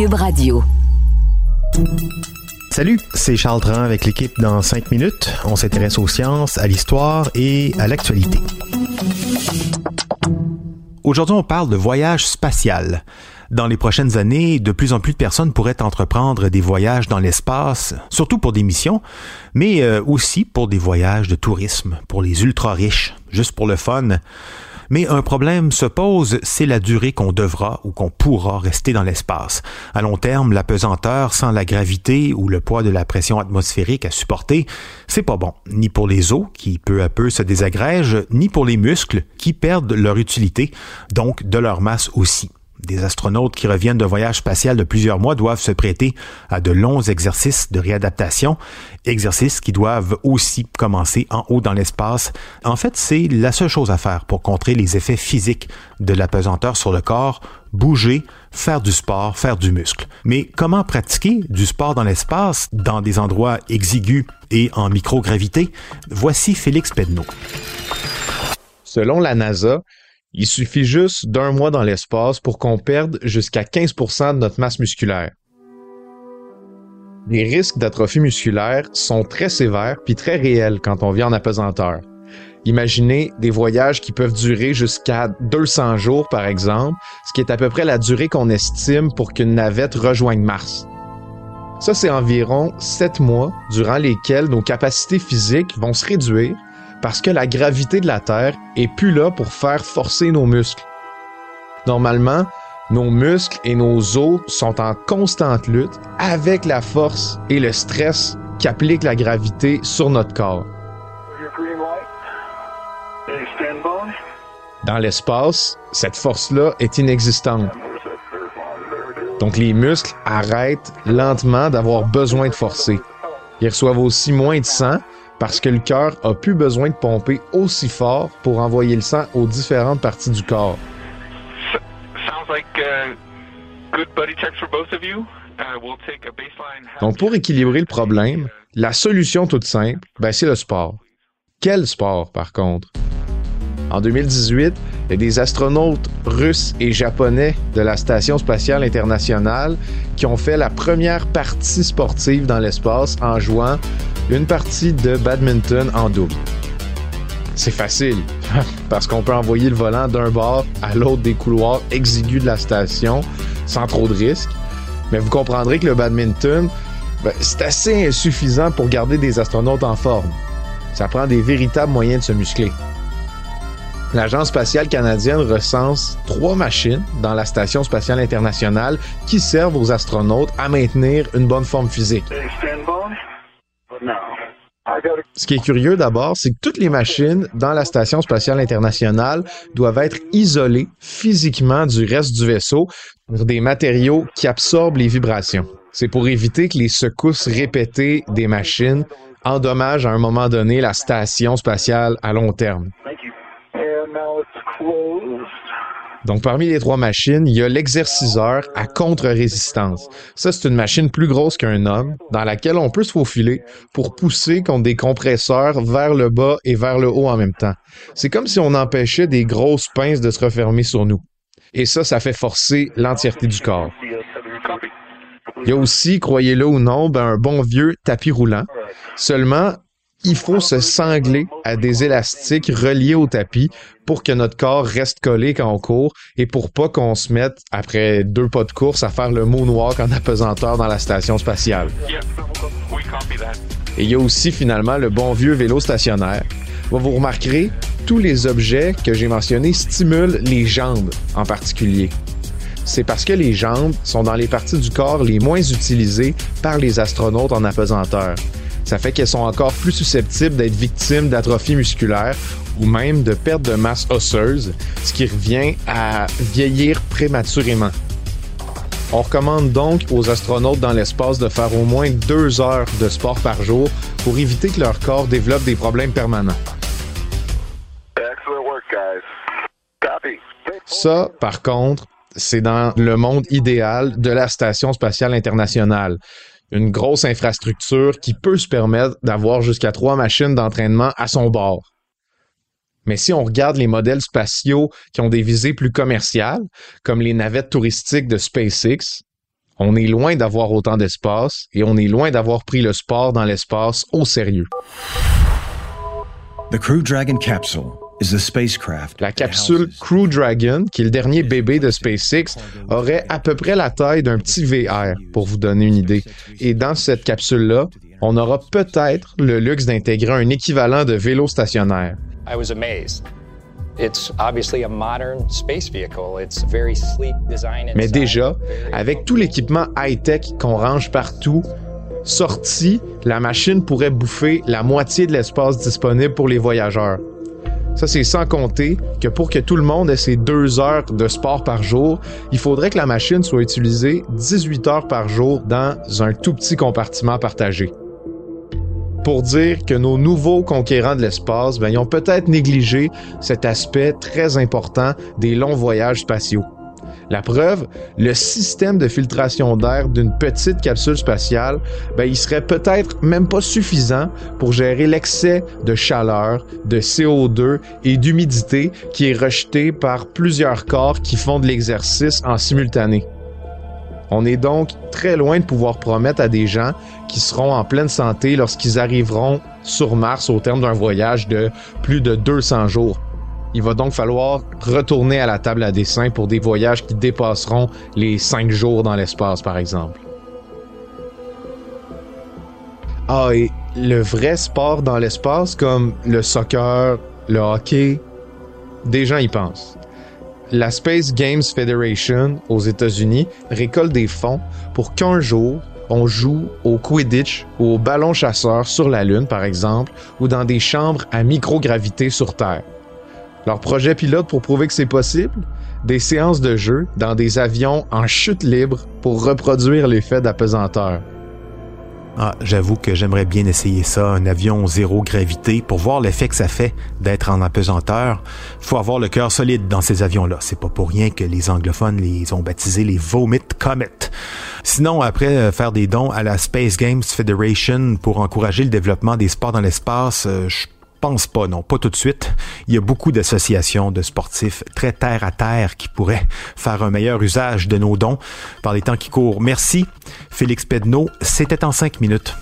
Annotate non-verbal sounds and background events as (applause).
Cube Radio. Salut, c'est Charles Dran avec l'équipe dans 5 minutes. On s'intéresse aux sciences, à l'histoire et à l'actualité. Aujourd'hui, on parle de voyage spatial. Dans les prochaines années, de plus en plus de personnes pourraient entreprendre des voyages dans l'espace, surtout pour des missions, mais euh, aussi pour des voyages de tourisme, pour les ultra riches, juste pour le fun. Mais un problème se pose, c'est la durée qu'on devra ou qu'on pourra rester dans l'espace. À long terme, la pesanteur sans la gravité ou le poids de la pression atmosphérique à supporter, c'est pas bon, ni pour les os qui peu à peu se désagrègent, ni pour les muscles qui perdent leur utilité, donc de leur masse aussi. Des astronautes qui reviennent de voyage spatial de plusieurs mois doivent se prêter à de longs exercices de réadaptation, exercices qui doivent aussi commencer en haut dans l'espace. En fait, c'est la seule chose à faire pour contrer les effets physiques de la pesanteur sur le corps, bouger, faire du sport, faire du muscle. Mais comment pratiquer du sport dans l'espace, dans des endroits exigus et en microgravité? Voici Félix Pedneau. Selon la NASA, il suffit juste d'un mois dans l'espace pour qu'on perde jusqu'à 15% de notre masse musculaire. Les risques d'atrophie musculaire sont très sévères puis très réels quand on vit en apesanteur. Imaginez des voyages qui peuvent durer jusqu'à 200 jours, par exemple, ce qui est à peu près la durée qu'on estime pour qu'une navette rejoigne Mars. Ça, c'est environ 7 mois durant lesquels nos capacités physiques vont se réduire parce que la gravité de la Terre est plus là pour faire forcer nos muscles. Normalement, nos muscles et nos os sont en constante lutte avec la force et le stress qu'applique la gravité sur notre corps. Dans l'espace, cette force-là est inexistante. Donc les muscles arrêtent lentement d'avoir besoin de forcer. Ils reçoivent aussi moins de sang parce que le cœur a plus besoin de pomper aussi fort pour envoyer le sang aux différentes parties du corps. Donc pour équilibrer le problème, la solution toute simple, ben c'est le sport. Quel sport par contre? En 2018, il y a des astronautes russes et japonais de la Station spatiale internationale qui ont fait la première partie sportive dans l'espace en jouant une partie de badminton en double. C'est facile, (laughs) parce qu'on peut envoyer le volant d'un bord à l'autre des couloirs exigus de la station sans trop de risques. Mais vous comprendrez que le badminton, ben, c'est assez insuffisant pour garder des astronautes en forme. Ça prend des véritables moyens de se muscler. L'Agence spatiale canadienne recense trois machines dans la Station spatiale internationale qui servent aux astronautes à maintenir une bonne forme physique. Ce qui est curieux d'abord, c'est que toutes les machines dans la Station spatiale internationale doivent être isolées physiquement du reste du vaisseau par des matériaux qui absorbent les vibrations. C'est pour éviter que les secousses répétées des machines endommagent à un moment donné la station spatiale à long terme. Donc, parmi les trois machines, il y a l'exerciceur à contre-résistance. Ça, c'est une machine plus grosse qu'un homme, dans laquelle on peut se faufiler pour pousser contre des compresseurs vers le bas et vers le haut en même temps. C'est comme si on empêchait des grosses pinces de se refermer sur nous. Et ça, ça fait forcer l'entièreté du corps. Il y a aussi, croyez-le ou non, ben, un bon vieux tapis roulant. Seulement, il faut se sangler à des élastiques reliés au tapis pour que notre corps reste collé quand on court et pour pas qu'on se mette, après deux pas de course, à faire le moonwalk en apesanteur dans la station spatiale. Et il y a aussi finalement le bon vieux vélo stationnaire. Vous remarquerez, tous les objets que j'ai mentionnés stimulent les jambes en particulier. C'est parce que les jambes sont dans les parties du corps les moins utilisées par les astronautes en apesanteur. Ça fait qu'elles sont encore plus susceptibles d'être victimes d'atrophie musculaire ou même de perte de masse osseuse, ce qui revient à vieillir prématurément. On recommande donc aux astronautes dans l'espace de faire au moins deux heures de sport par jour pour éviter que leur corps développe des problèmes permanents. Ça, par contre, c'est dans le monde idéal de la Station spatiale internationale. Une grosse infrastructure qui peut se permettre d'avoir jusqu'à trois machines d'entraînement à son bord. Mais si on regarde les modèles spatiaux qui ont des visées plus commerciales, comme les navettes touristiques de SpaceX, on est loin d'avoir autant d'espace et on est loin d'avoir pris le sport dans l'espace au sérieux. The Crew Dragon capsule. La capsule Crew Dragon, qui est le dernier bébé de SpaceX, aurait à peu près la taille d'un petit VR, pour vous donner une idée. Et dans cette capsule-là, on aura peut-être le luxe d'intégrer un équivalent de vélo stationnaire. I was amazed. Mais déjà, avec tout l'équipement high-tech qu'on range partout, sorti, la machine pourrait bouffer la moitié de l'espace disponible pour les voyageurs. Ça, c'est sans compter que pour que tout le monde ait ses deux heures de sport par jour, il faudrait que la machine soit utilisée 18 heures par jour dans un tout petit compartiment partagé. Pour dire que nos nouveaux conquérants de l'espace, ben, ils ont peut-être négligé cet aspect très important des longs voyages spatiaux. La preuve, le système de filtration d'air d'une petite capsule spatiale, ben, il serait peut-être même pas suffisant pour gérer l'excès de chaleur, de CO2 et d'humidité qui est rejeté par plusieurs corps qui font de l'exercice en simultané. On est donc très loin de pouvoir promettre à des gens qui seront en pleine santé lorsqu'ils arriveront sur Mars au terme d'un voyage de plus de 200 jours. Il va donc falloir retourner à la table à dessin pour des voyages qui dépasseront les 5 jours dans l'espace, par exemple. Ah, et le vrai sport dans l'espace, comme le soccer, le hockey, des gens y pensent. La Space Games Federation aux États-Unis récolte des fonds pour qu'un jour, on joue au Quidditch ou au ballon chasseur sur la Lune, par exemple, ou dans des chambres à microgravité sur Terre. Leur projet pilote pour prouver que c'est possible, des séances de jeu dans des avions en chute libre pour reproduire l'effet d'apesanteur. Ah, j'avoue que j'aimerais bien essayer ça, un avion zéro gravité, pour voir l'effet que ça fait d'être en apesanteur. Faut avoir le cœur solide dans ces avions-là. C'est pas pour rien que les anglophones les ont baptisés les Vomit Comet. Sinon, après euh, faire des dons à la Space Games Federation pour encourager le développement des sports dans l'espace, euh, je pense pas, non, pas tout de suite. Il y a beaucoup d'associations de sportifs très terre à terre qui pourraient faire un meilleur usage de nos dons par les temps qui courent. Merci, Félix Pedneau. C'était en cinq minutes.